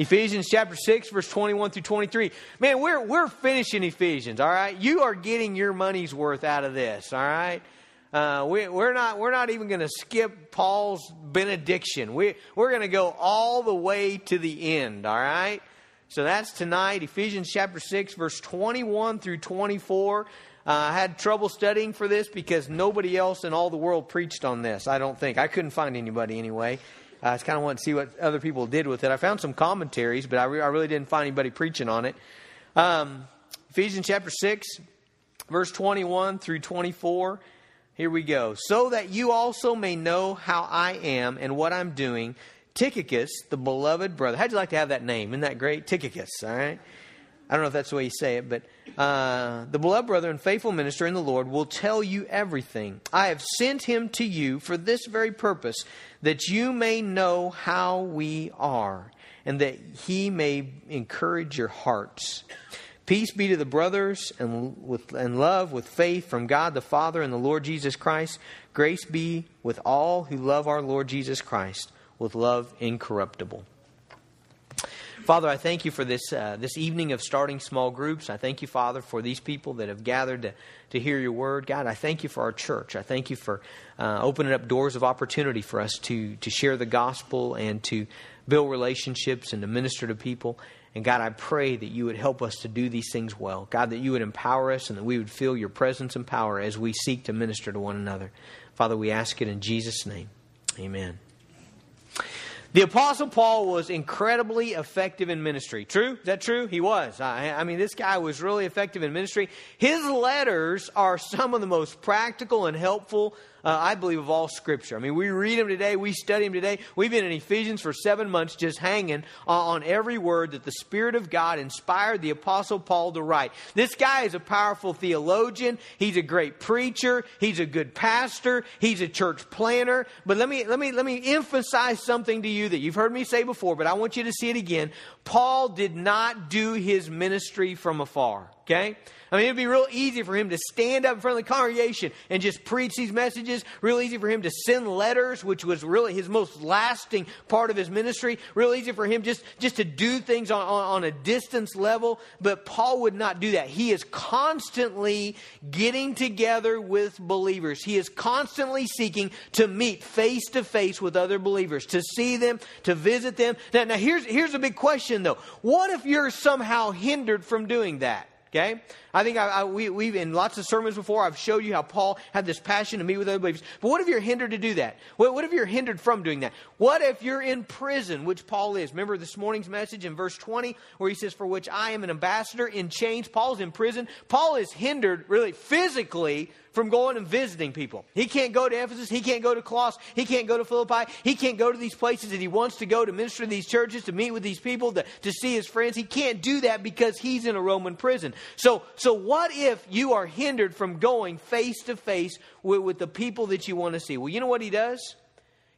Ephesians chapter 6, verse 21 through 23. Man, we're, we're finishing Ephesians, all right? You are getting your money's worth out of this, all right? Uh, we, we're not we're not even going to skip Paul's benediction. We we're going to go all the way to the end. All right. So that's tonight, Ephesians chapter six, verse twenty-one through twenty-four. Uh, I had trouble studying for this because nobody else in all the world preached on this. I don't think I couldn't find anybody anyway. I just kind of wanted to see what other people did with it. I found some commentaries, but I, re- I really didn't find anybody preaching on it. Um, Ephesians chapter six, verse twenty-one through twenty-four. Here we go. So that you also may know how I am and what I'm doing, Tychicus, the beloved brother. How'd you like to have that name? Isn't that great? Tychicus, all right? I don't know if that's the way you say it, but uh, the beloved brother and faithful minister in the Lord will tell you everything. I have sent him to you for this very purpose, that you may know how we are, and that he may encourage your hearts. Peace be to the brothers and, with, and love with faith from God the Father and the Lord Jesus Christ. Grace be with all who love our Lord Jesus Christ with love incorruptible. Father, I thank you for this, uh, this evening of starting small groups. I thank you, Father, for these people that have gathered to, to hear your word. God, I thank you for our church. I thank you for uh, opening up doors of opportunity for us to, to share the gospel and to build relationships and to minister to people. And God, I pray that you would help us to do these things well. God, that you would empower us and that we would feel your presence and power as we seek to minister to one another. Father, we ask it in Jesus' name. Amen. The Apostle Paul was incredibly effective in ministry. True? Is that true? He was. I, I, mean, this guy was really effective in ministry. His letters are some of the most practical and helpful uh, I believe, of all Scripture. I mean, we read them today, we study them today. We've been in Ephesians for seven months just hanging on every word that the Spirit of God inspired the Apostle Paul to write. This guy is a powerful theologian. He's a great preacher. He's a good pastor. He's a church planner. But let me, let me, let me emphasize something to you that you've heard me say before, but I want you to see it again. Paul did not do his ministry from afar. Okay? I mean, it'd be real easy for him to stand up in front of the congregation and just preach these messages. Real easy for him to send letters, which was really his most lasting part of his ministry. Real easy for him just, just to do things on, on, on a distance level. But Paul would not do that. He is constantly getting together with believers. He is constantly seeking to meet face to face with other believers, to see them, to visit them. Now, now here's, here's a big question though. What if you're somehow hindered from doing that? Okay? I think I, I, we, we've, in lots of sermons before, I've showed you how Paul had this passion to meet with other believers. But what if you're hindered to do that? What, what if you're hindered from doing that? What if you're in prison, which Paul is? Remember this morning's message in verse 20, where he says, For which I am an ambassador in chains. Paul's in prison. Paul is hindered, really, physically from going and visiting people. He can't go to Ephesus. He can't go to Colossus. He can't go to Philippi. He can't go to these places that he wants to go to minister in these churches, to meet with these people, to, to see his friends. He can't do that because he's in a Roman prison. So, so what if you are hindered from going face to face with the people that you want to see? Well, you know what he does?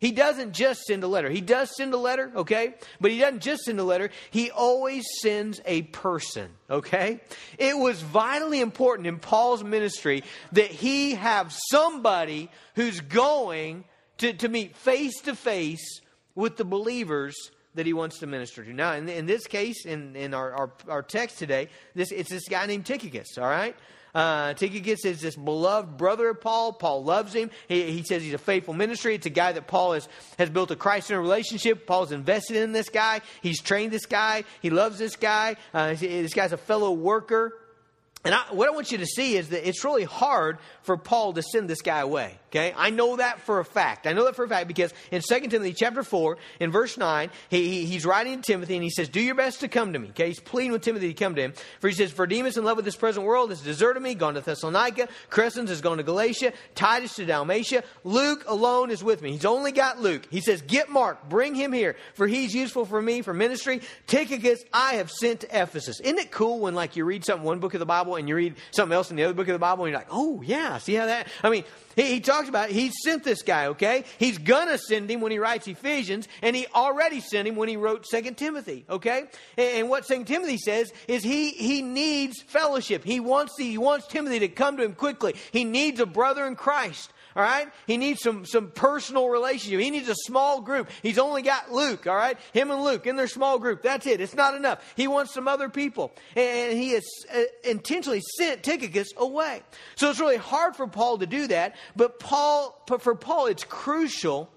He doesn't just send a letter. He does send a letter, okay? But he doesn't just send a letter. He always sends a person, okay? It was vitally important in Paul's ministry that he have somebody who's going to, to meet face to face with the believers that he wants to minister to. Now, in, in this case, in, in our, our, our text today, this, it's this guy named Tychicus, all right? Uh, Tychicus is this beloved brother of Paul. Paul loves him. He, he says he's a faithful ministry. It's a guy that Paul has, has built a Christ centered relationship. Paul's invested in this guy. He's trained this guy. He loves this guy. Uh, this guy's a fellow worker. And I, what I want you to see is that it's really hard for Paul to send this guy away. Okay? I know that for a fact. I know that for a fact because in 2 Timothy chapter 4, in verse 9, he, he, he's writing to Timothy and he says, Do your best to come to me. Okay? He's pleading with Timothy to come to him. For he says, For Demas in love with this present world has deserted me, gone to Thessalonica. Crescens has gone to Galatia. Titus to Dalmatia. Luke alone is with me. He's only got Luke. He says, Get Mark, bring him here, for he's useful for me for ministry. Tychicus I have sent to Ephesus. Isn't it cool when like you read something one book of the Bible and you read something else in the other book of the Bible and you're like, Oh yeah, see how that I mean he, he talks about it. He sent this guy, okay? He's going to send him when he writes Ephesians, and he already sent him when he wrote Second Timothy, okay? And, and what Second Timothy says is he, he needs fellowship. He wants, the, he wants Timothy to come to him quickly. He needs a brother in Christ All right? He needs some, some personal relationship. He needs a small group. He's only got Luke, all right? Him and Luke in their small group. That's it. It's not enough. He wants some other people. And he has uh, intentionally sent Tychicus away. So it's really hard for Paul to do that. But Paul, for Paul, it's crucial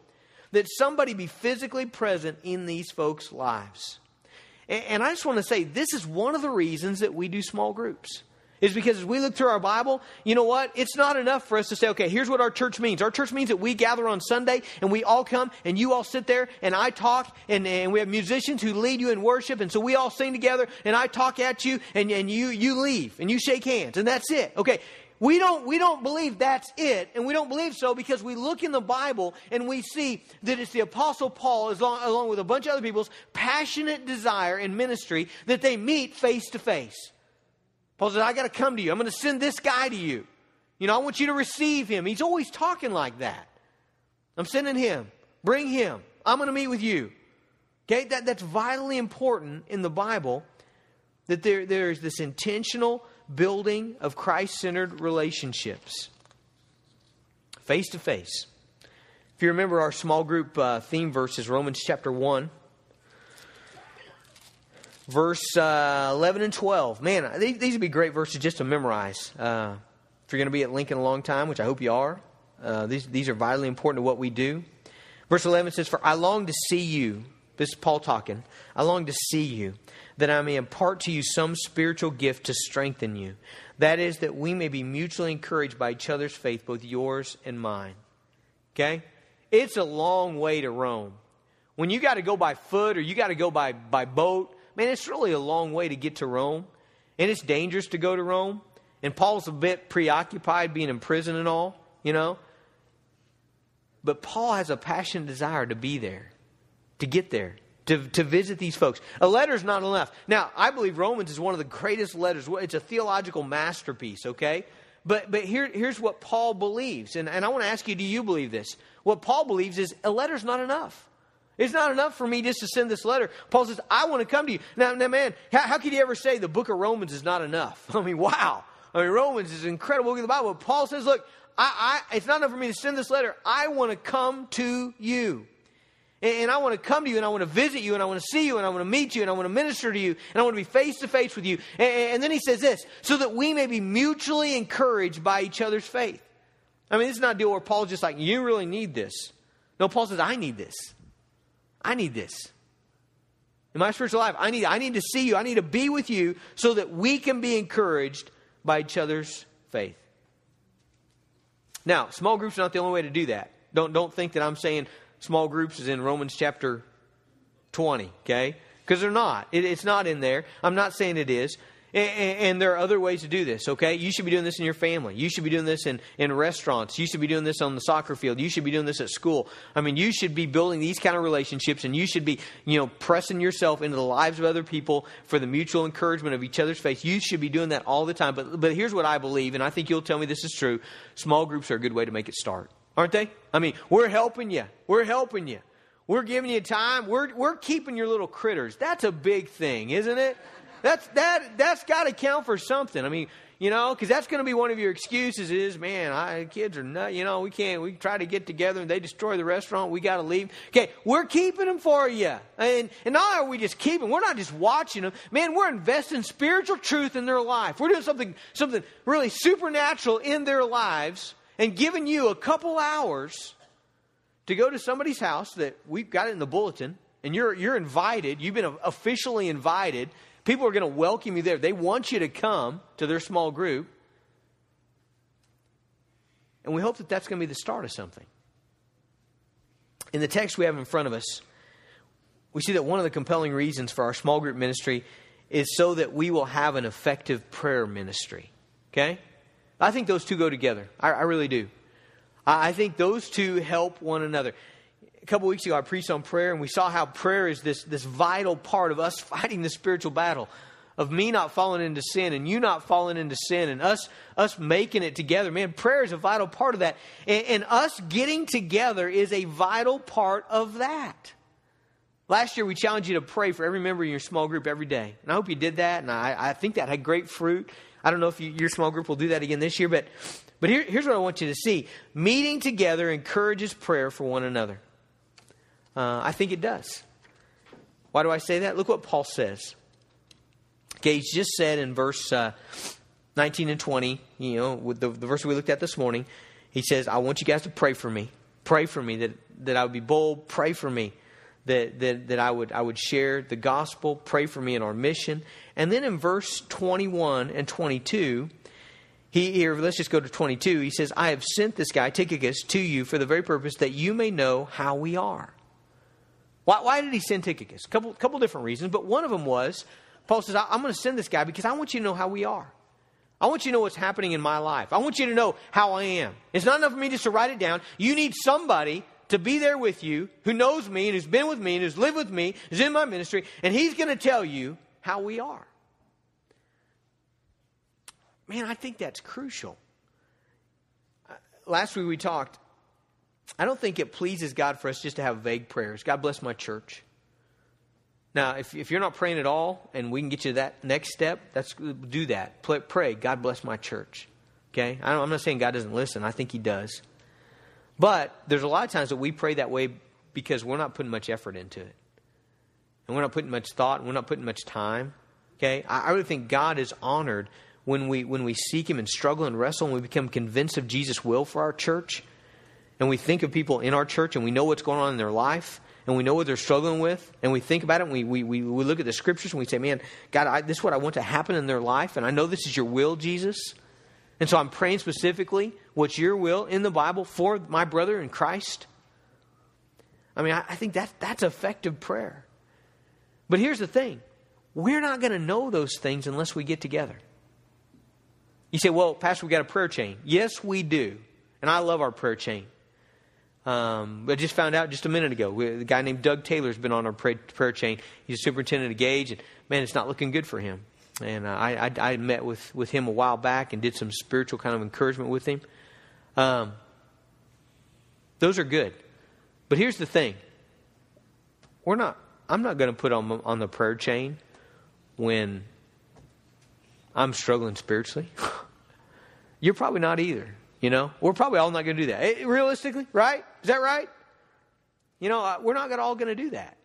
that somebody be physically present in these folks' lives. And I just want to say this is one of the reasons that we do small groups. Is because as we look through our Bible, you know what? It's not enough for us to say, okay, here's what our church means. Our church means that we gather on Sunday and we all come and you all sit there and I talk and, and we have musicians who lead you in worship and so we all sing together and I talk at you and, and you, you leave and you shake hands and that's it. Okay, we don't, we don't believe that's it, and we don't believe so because we look in the Bible and we see that it's the Apostle Paul, along, along with a bunch of other people's passionate desire in ministry that they meet face to face. Paul says, I got to come to you. I'm going to send this guy to you. You know, I want you to receive him. He's always talking like that. I'm sending him. Bring him. I'm going to meet with you. Okay, that, that's vitally important in the Bible that there, there's this intentional building of Christ centered relationships, face to face. If you remember our small group uh, theme verses, Romans chapter 1, verse uh, 11 and 12. Man, these, these, would be great verses just to memorize. Uh, if you're going to be at Lincoln a long time, which I hope you are, uh, these, these are vitally important to what we do. Verse 11 says, For I long to see you. This is Paul talking. I long to see you that I may impart to you some spiritual gift to strengthen you. That is, that we may be mutually encouraged by each other's faith, both yours and mine. Okay? It's a long way to Rome. When you got to go by foot or you got to go by, by boat, man, it's really a long way to get to Rome. And it's dangerous to go to Rome. And Paul's a bit preoccupied being in prison and all, you know. But Paul has a passionate desire to be there, to get there to, to visit these folks. A letter is not enough. Now, I believe Romans is one of the greatest letters. It's a theological masterpiece, okay? But, but here, here's what Paul believes. And, and I want to ask you do you believe this? What Paul believes is a letter's not enough. It's not enough for me just to send this letter. Paul says, I want to come to you. Now, now man, how, how could you ever say the book of Romans is not enough? I mean, wow. I mean, Romans is incredible book of the Bible. Paul says, look, I, I, it's not enough for me to send this letter. I want to come to you. And I want to come to you and I want to visit you and I want to see you and I want to meet you and I want to minister to you and I want to be face to face with you. And then he says this, so that we may be mutually encouraged by each other's faith. I mean, this is not a deal where Paul's just like, you really need this. No, Paul says, I need this. I need this. In my spiritual life, I need, I need to see you. I need to be with you so that we can be encouraged by each other's faith. Now, small groups are not the only way to do that. Don't, don't think that I'm saying small groups is in Romans chapter 20, okay? Because they're not. It, it's not in there. I'm not saying it is. And, and, there are other ways to do this, okay? You should be doing this in your family. You should be doing this in, in restaurants. You should be doing this on the soccer field. You should be doing this at school. I mean, you should be building these kind of relationships and you should be, you know, pressing yourself into the lives of other people for the mutual encouragement of each other's faith. You should be doing that all the time. But, but here's what I believe, and I think you'll tell me this is true. Small groups are a good way to make it start aren't they? I mean, we're helping you. We're helping you. We're giving you time. We're, we're keeping your little critters. That's a big thing, isn't it? That's, that, that's got to count for something. I mean, you know, because that's going to be one of your excuses is, man, I, kids are not, you know, we can't, we try to get together and they destroy the restaurant. We got to leave. Okay, we're keeping them for you. And, and not are we just keeping, we're not just watching them. Man, we're investing spiritual truth in their life. We're doing something, something really supernatural in their lives and giving you a couple hours to go to somebody's house that we've got it in the bulletin, and you're, you're invited, you've been officially invited. People are going to welcome you there. They want you to come to their small group. And we hope that that's going to be the start of something. In the text we have in front of us, we see that one of the compelling reasons for our small group ministry is so that we will have an effective prayer ministry. Okay? I think those two go together. I, I really do. I, I think those two help one another. A couple weeks ago, I preached on prayer, and we saw how prayer is this, this vital part of us fighting the spiritual battle of me not falling into sin and you not falling into sin and us us making it together. Man prayer is a vital part of that. And, and, us getting together is a vital part of that. Last year we challenged you to pray for every member in your small group every day. And i hope you did that and i, I think that had great fruit. I don't know if you, your small group will do that again this year, but But here, here's what I want you to see. Meeting together encourages prayer for one another. Uh, I think it does. Why do I say that? Look what Paul says. He's just said in verse uh, 19 and 20, you know, with the, the verse we looked at this morning, he says, I want you guys to pray for me. Pray for me that, that I would be bold. Pray for me that, that, that I, would, I would share the gospel. Pray for me in our mission. And then in verse 21 and 22, he here, let's just go to 22. He says, I have sent this guy, Tychicus, to you for the very purpose that you may know how we are. Why, why did he send Tychicus? A couple, couple different reasons, but one of them was Paul says, I'm going to send this guy because I want you to know how we are. I want you to know what's happening in my life. I want you to know how I am. It's not enough for me just to write it down. You need somebody to be there with you who knows me and who's been with me and who's lived with me, is in my ministry, and he's going to tell you how we are. Man, I think that's crucial. Uh, last week we talked. I don't think it pleases God for us just to have vague prayers. God bless my church. Now, if, if you're not praying at all and we can get you to that next step, that's do that. Pray, God bless my church. Okay? I'm not saying God doesn't listen. I think He does. But there's a lot of times that we pray that way because we're not putting much effort into it. And we're not putting much thought and we're not putting much time. Okay? I, I really think God is honored when we, when we seek Him and struggle and wrestle and we become convinced of Jesus' will for our church, and we think of people in our church and we know what's going on in their life, and we know what they're struggling with, and we think about it, and we, we, we, we look at the scriptures and we say, Man, God, I, this is what I want to happen in their life, and I know this is your will, Jesus. And so I'm praying specifically what's your will in the Bible for my brother in Christ. I mean, I, I think that, that's effective prayer. But here's the thing we're not going to know those things unless we get together. You say, well, Pastor, we got a prayer chain. Yes, we do. And I love our prayer chain. Um, I just found out just a minute ago. We, the guy named Doug Taylor has been on our prayer, prayer chain. He's a superintendent of Gage, and man, it's not looking good for him. And uh, I, I, I, met with, with him a while back and did some spiritual kind of encouragement with him. Um, those are good. But here's the thing we're not, I'm not going to put on, on the prayer chain when I'm struggling spiritually. You're probably not either. You know, we're probably all not going to do that. Eh, realistically, right? Is that right? You know, uh, we're not all going to do that.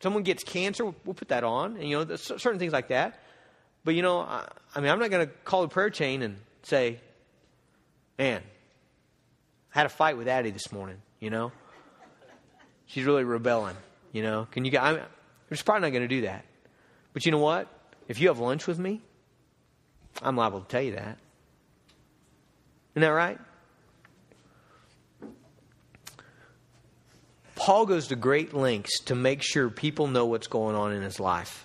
Someone gets cancer, we'll put that on, and you know, certain things like that. But you know, I, I mean, I'm not going to call the prayer chain and say, "Man, I had a fight with Addie this morning." You know, she's really rebelling. You know, can you? I'm, I'm probably not going to do that. But you know what? If you have lunch with me, I'm liable to tell you that. Isn't that right? Paul goes to great lengths to make sure people know what's going on in his life.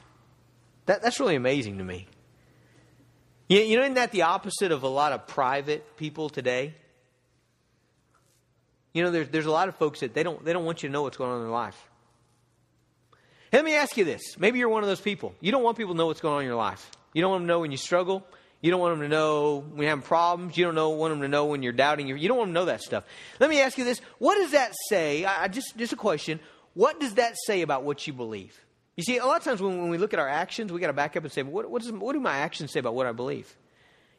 That, that's really amazing to me. You, you know, isn't that the opposite of a lot of private people today? You know, there's, there's a lot of folks that they don't, they don't want you to know what's going on in their life. let me ask you this. Maybe you're one of those people. You don't want people to know what's going on in your life. You don't want them to know when you struggle. You don't want them to know when you're having problems. You don't know, want them to know when you're doubting. You don't want them to know that stuff. Let me ask you this. What does that say? I, just, just a question. What does that say about what you believe? You see, a lot of times when, when we look at our actions, we got to back up and say, what, what, does, what do my actions say about what I believe?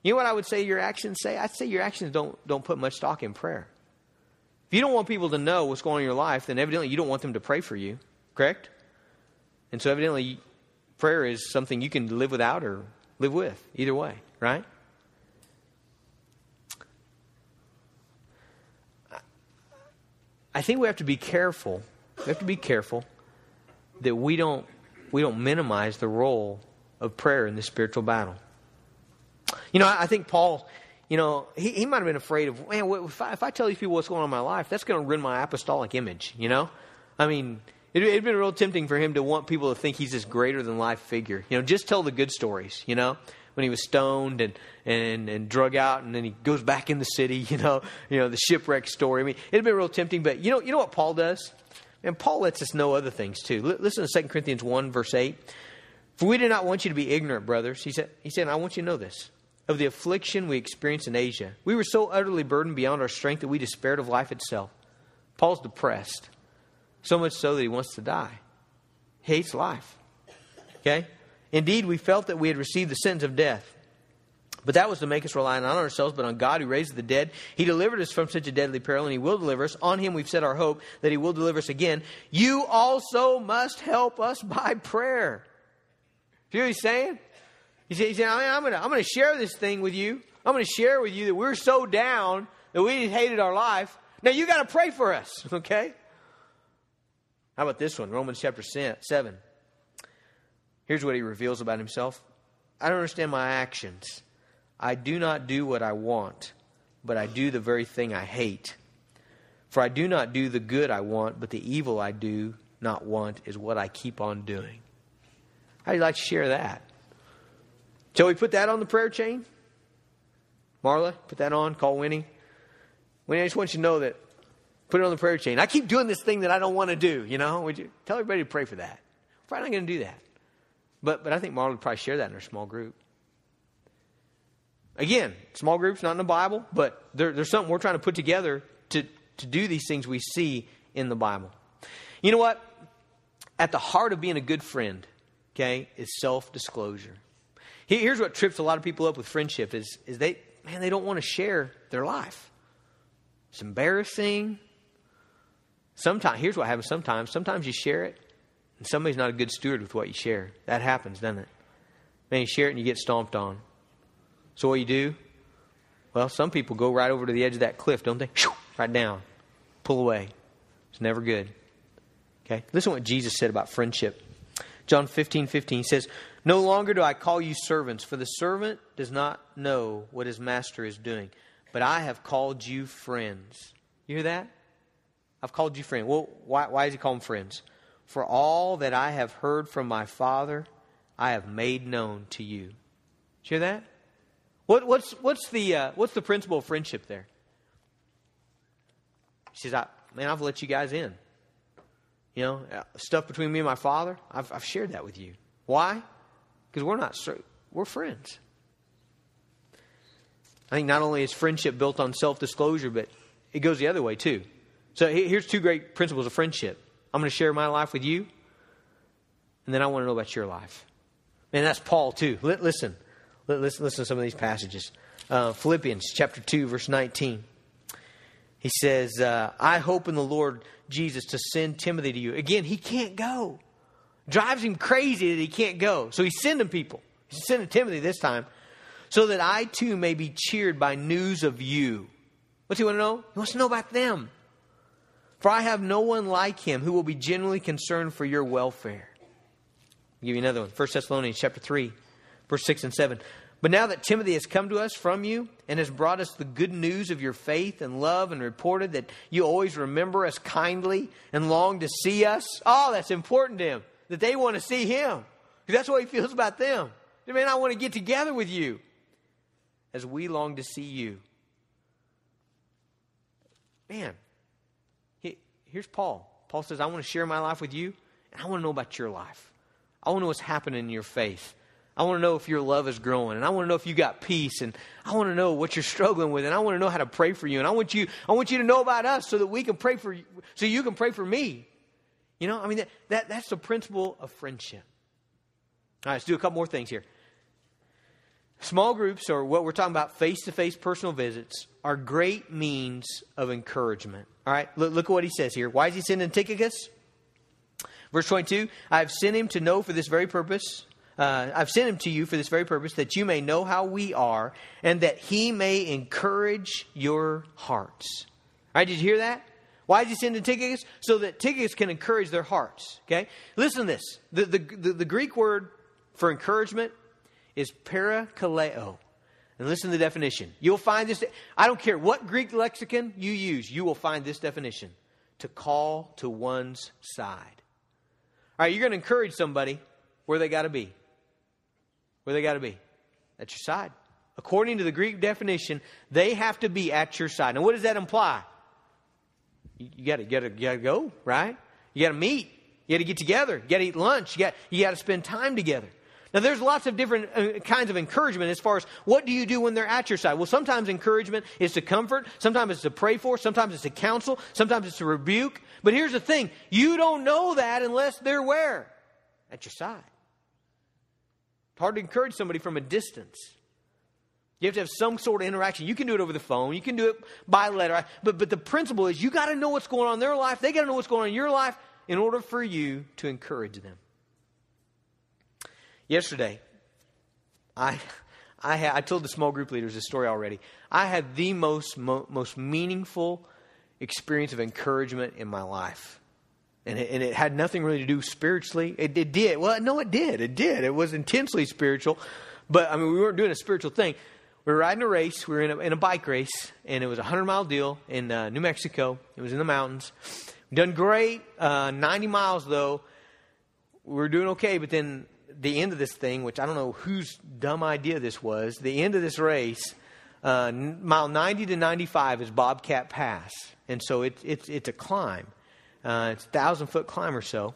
You know what I would say your actions say? I'd say your actions don't, don't put much stock in prayer. If you don't want people to know what's going on in your life, then evidently you don't want them to pray for you, correct? And so evidently prayer is something you can live without or live with, either way right? I think we have to be careful. We have to be careful that we don't we don't minimize the role of prayer in the spiritual battle. You know, I think Paul, you know, he, he might have been afraid of, man, if I, if I tell these people what's going on in my life, that's going to ruin my apostolic image, you know? I mean, it, it'd been real tempting for him to want people to think he's this greater than life figure. You know, just tell the good stories, you know? When he was stoned and, and, and drug out, and then he goes back in the city, you know, you know, the shipwreck story. I mean, it'd been real tempting, but you know, you know what Paul does? And Paul lets us know other things too. listen to 2 Corinthians 1, verse 8. For we do not want you to be ignorant, brothers. He said, he said, I want you to know this. Of the affliction we experienced in Asia. We were so utterly burdened beyond our strength that we despaired of life itself. Paul's depressed. So much so that he wants to die. He hates life. Okay? Indeed, we felt that we had received the sentence of death. But that was to make us rely not on ourselves, but on God who raised the dead. He delivered us from such a deadly peril, and He will deliver us. On Him we've set our hope that He will deliver us again. You also must help us by prayer. See what He's saying? He said, he I'm going to share this thing with you. I'm going to share with you that we're so down that we hated our life. Now you got to pray for us, okay? How about this one? Romans chapter 7. Here's what he reveals about himself I don't understand my actions. I do not do what I want, but I do the very thing I hate. For I do not do the good I want, but the evil I do not want is what I keep on doing. How do you like to share that? Shall we put that on the prayer chain? Marla, put that on. Call Winnie. Winnie, I just want you to know that. Put it on the prayer chain. I keep doing this thing that I don't want to do. You know, would you tell everybody to pray for that? We're probably not going to do that. But but I think Marla would probably share that in her small group. Again, small groups, not in the Bible, but there, there's something we're trying to put together to, to do these things we see in the Bible. You know what? At the heart of being a good friend, okay, is self disclosure. Here's what trips a lot of people up with friendship is, is they, man, they don't want to share their life. It's embarrassing. Sometimes, here's what happens sometimes. Sometimes you share it, and somebody's not a good steward with what you share. That happens, doesn't it? Man, you share it and you get stomped on. So what you do? Well, some people go right over to the edge of that cliff, don't they? Right down. Pull away. It's never good. Okay? Listen to what Jesus said about friendship. John 15, 15 says, No longer do I call you servants, for the servant does not know what his master is doing, but I have called you friends. You hear that? I've called you friends. Well, why, why does he call them friends? For all that I have heard from my Father, I have made known to you. Did you hear that? What, what's, what's, the, uh, what's the principle of friendship there? She says, I, Man, I've let you guys in. You know, uh, stuff between me and my father, I've, I've shared that with you. Why? Because we're not, we're friends. I think not only is friendship built on self disclosure, but it goes the other way too. So here's two great principles of friendship. I'm going to share my life with you, and then I want to know about your life. And that's Paul too. Listen, Listen, listen to some of these passages. Uh, Philippians chapter 2, verse 19. He says, uh, I hope in the Lord Jesus to send Timothy to you. Again, he can't go. Drives him crazy that he can't go. So he's sending people. He's sending Timothy this time. So that I too may be cheered by news of you. What's he want to know? He wants to know about them. For I have no one like him who will be genuinely concerned for your welfare. I'll give you another one. 1 Thessalonians chapter 3 verse 6 and 7. But now that Timothy has come to us from you and has brought us the good news of your faith and love and reported that you always remember us kindly and long to see us, oh, that's important to him, that they want to see him. That's what he feels about them. Man, I want to get together with you as we long to see you. Man, here's Paul. Paul says, I want to share my life with you, and I want to know about your life. I want to know what's happening in your faith. I want to know if your love is growing, and I want to know if you got peace, and I want to know what you're struggling with, and I want to know how to pray for you, and I want you, I want you to know about us so that we can pray for you, so you can pray for me. You know, I mean that, that that's the principle of friendship. All right, let's do a couple more things here. Small groups, or what we're talking about, face-to-face personal visits, are great means of encouragement. All right, look, look at what he says here. Why is he sending Tychicus? Verse 22, I have sent him to know for this very purpose uh, I've sent him to you for this very purpose, that you may know how we are, and that he may encourage your hearts. All right, did you hear that? Why did he send Tychicus? So that Tychicus can encourage their hearts. Okay? Listen to this. The, the, the, the Greek word for encouragement is parakaleo. And listen to the definition. You'll find this, I don't care what Greek lexicon you use, you will find this definition to call to one's side. All right, you're going to encourage somebody where they got to be where they got to be? At your side. According to the Greek definition, they have to be at your side. Now, what does that imply? You got to got to got go, right? You got to meet. You got to get together. You got to eat lunch. You got you got to spend time together. Now, there's lots of different uh, kinds of encouragement as far as what do you do when they're at your side. Well, sometimes encouragement is to comfort. Sometimes it's to pray for. Sometimes it's to counsel. Sometimes it's to rebuke. But here's the thing: you don't know that unless they're where at your side. It's hard to encourage somebody from a distance. You have to have some sort of interaction. You can do it over the phone. You can do it by letter. But, but the principle is you got to know what's going on in their life. They got to know what's going on in your life in order for you to encourage them. Yesterday, I, I, had, I told the small group leaders this story already. I had the most, mo, most meaningful experience of encouragement in my life. And it, and it, had nothing really to do spiritually. It, it did. Well, no, it did. It did. It was intensely spiritual. But, I mean, we weren't doing a spiritual thing. We were riding a race. We were in a, in a bike race, and it was a 100 mile deal in uh, New Mexico. It was in the mountains. Done great. Uh, 90 miles, though. We were doing okay, but then the end of this thing, which I don't know whose dumb idea this was, the end of this race, uh, mile 90 to 95 is Bobcat Pass. And so it, it's, it's a climb. Uh, it's a thousand foot climb or so.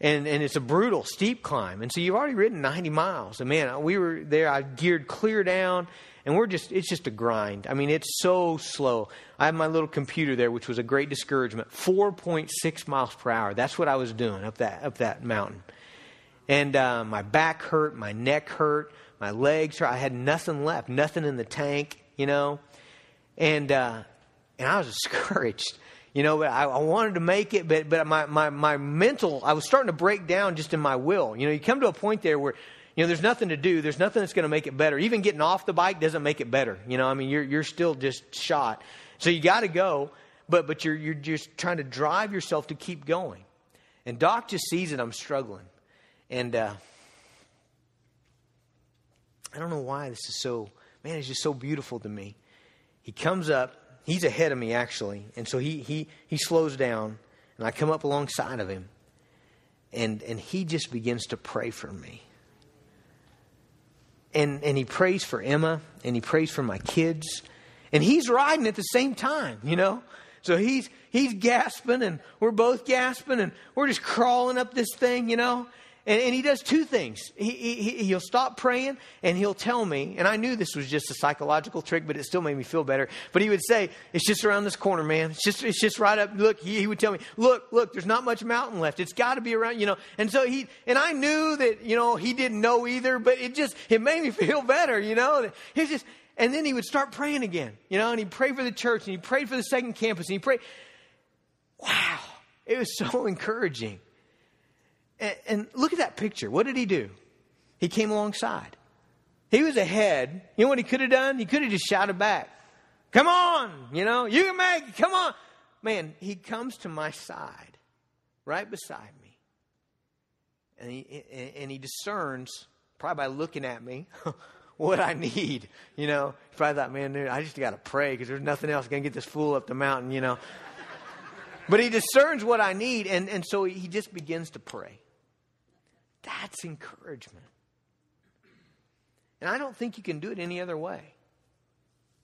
And, and it's a brutal, steep climb. And so you've already ridden 90 miles. And man, we were there, I geared clear down, and we're just, it's just a grind. I mean, it's so slow. I have my little computer there, which was a great discouragement. 4.6 miles per hour. That's what I was doing up that, up that mountain. And uh, my back hurt, my neck hurt, my legs hurt. I had nothing left, nothing in the tank, you know. And, uh, and I was discouraged. You know, I, I wanted to make it, but, but my, my, my mental, I was starting to break down just in my will. You know, you come to a point there where, you know, there's nothing to do. There's nothing that's going to make it better. Even getting off the bike doesn't make it better. You know, I mean, you're, you're still just shot. So you got to go, but, but you're, you're just trying to drive yourself to keep going. And Doc just sees it. I'm struggling. And uh, I don't know why this is so, man, it's just so beautiful to me. He comes up, he's ahead of me actually, and so he, he, he slows down, and I come up alongside of him, and, and he just begins to pray for me. And, and he prays for Emma, and he prays for my kids, and he's riding at the same time, you know? So he's he's gasping and we're both gasping and we're just crawling up this thing, you know. And, and he does two things. He, he, he'll stop praying and he'll tell me, and I knew this was just a psychological trick, but it still made me feel better. But he would say, It's just around this corner, man. It's just, it's just right up. Look, he, he would tell me, Look, look, there's not much mountain left. It's got to be around, you know. And so he, and I knew that, you know, he didn't know either, but it just, it made me feel better, you know. He's just, and then he would start praying again, you know, and he'd pray for the church and he prayed for the second campus and he prayed. Wow, it was so encouraging. And, and look at that picture. What did he do? He came alongside. He was ahead. You know what he could have done? He could have just shouted back, Come on, you know, you can make it, come on. Man, he comes to my side, right beside me. And he, and he discerns, probably by looking at me, what I need. You know, probably thought, man, dude, I just got to pray because there's nothing else going to get this fool up the mountain, you know. but he discerns what I need, and, and so he just begins to pray. That's encouragement. And I don't think you can do it any other way.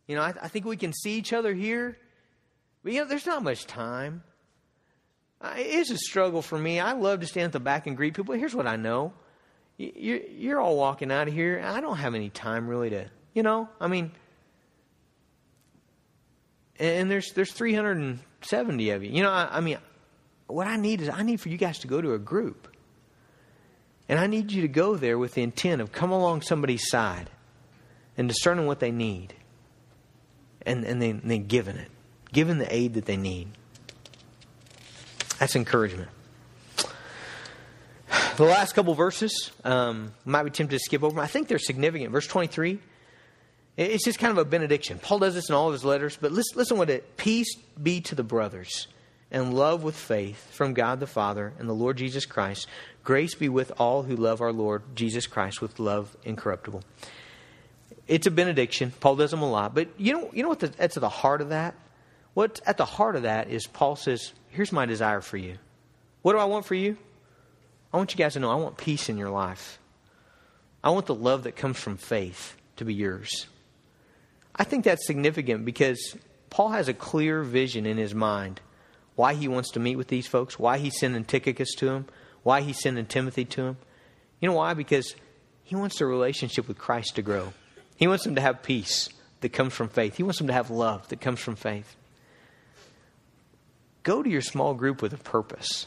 You know, I, I think we can see each other here, but you know, there's not much time. I, it is a struggle for me. I love to stand at the back and greet people. Here's what I know you're, you're all walking out of here. I don't have any time really to, you know, I mean, and there's there's 370 of you. You know, I, I mean, what I need is I need for you guys to go to a group. And I need you to go there with the intent of come along somebody's side and discerning what they need and, and then, then giving it, giving the aid that they need. That's encouragement. The last couple verses um, might be tempted to skip over. I think they're significant. Verse 23, it's just kind of a benediction. Paul does this in all of his letters, but listen, listen what it Peace be to the brothers and love with faith from God the Father and the Lord Jesus Christ. Grace be with all who love our Lord Jesus Christ with love incorruptible. It's a benediction. Paul does them a lot. But you know, you know what that's at the heart of that? What's at the heart of that is Paul says, Here's my desire for you. What do I want for you? I want you guys to know I want peace in your life. I want the love that comes from faith to be yours. I think that's significant because Paul has a clear vision in his mind why he wants to meet with these folks, why he's sending Tychicus to them, why he's sending Timothy to him. You know why? Because he wants their relationship with Christ to grow. He wants them to have peace that comes from faith. He wants them to have love that comes from faith. Go to your small group with a purpose.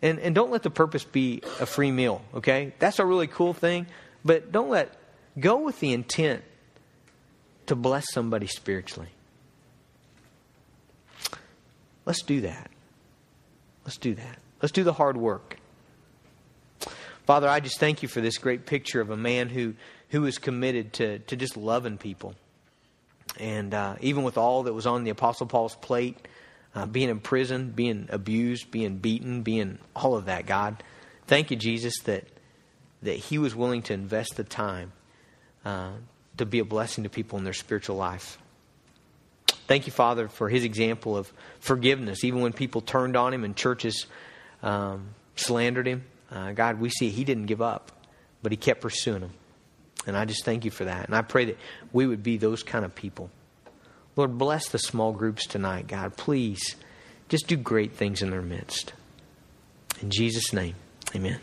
And, and don't let the purpose be a free meal, okay? That's a really cool thing, but don't let go with the intent to bless somebody spiritually. Let's do that. Let's do that. Let's do the hard work. Father, I just thank you for this great picture of a man who, who was committed to, to just loving people. And uh, even with all that was on the Apostle Paul's plate, uh, being in prison, being abused, being beaten, being all of that, God, thank you, Jesus, that, that he was willing to invest the time uh, to be a blessing to people in their spiritual life. Thank you, Father, for his example of forgiveness, even when people turned on him and churches um, slandered him. Uh, God, we see he didn't give up, but he kept pursuing them. And I just thank you for that. And I pray that we would be those kind of people. Lord, bless the small groups tonight, God. Please just do great things in their midst. In Jesus' name, amen.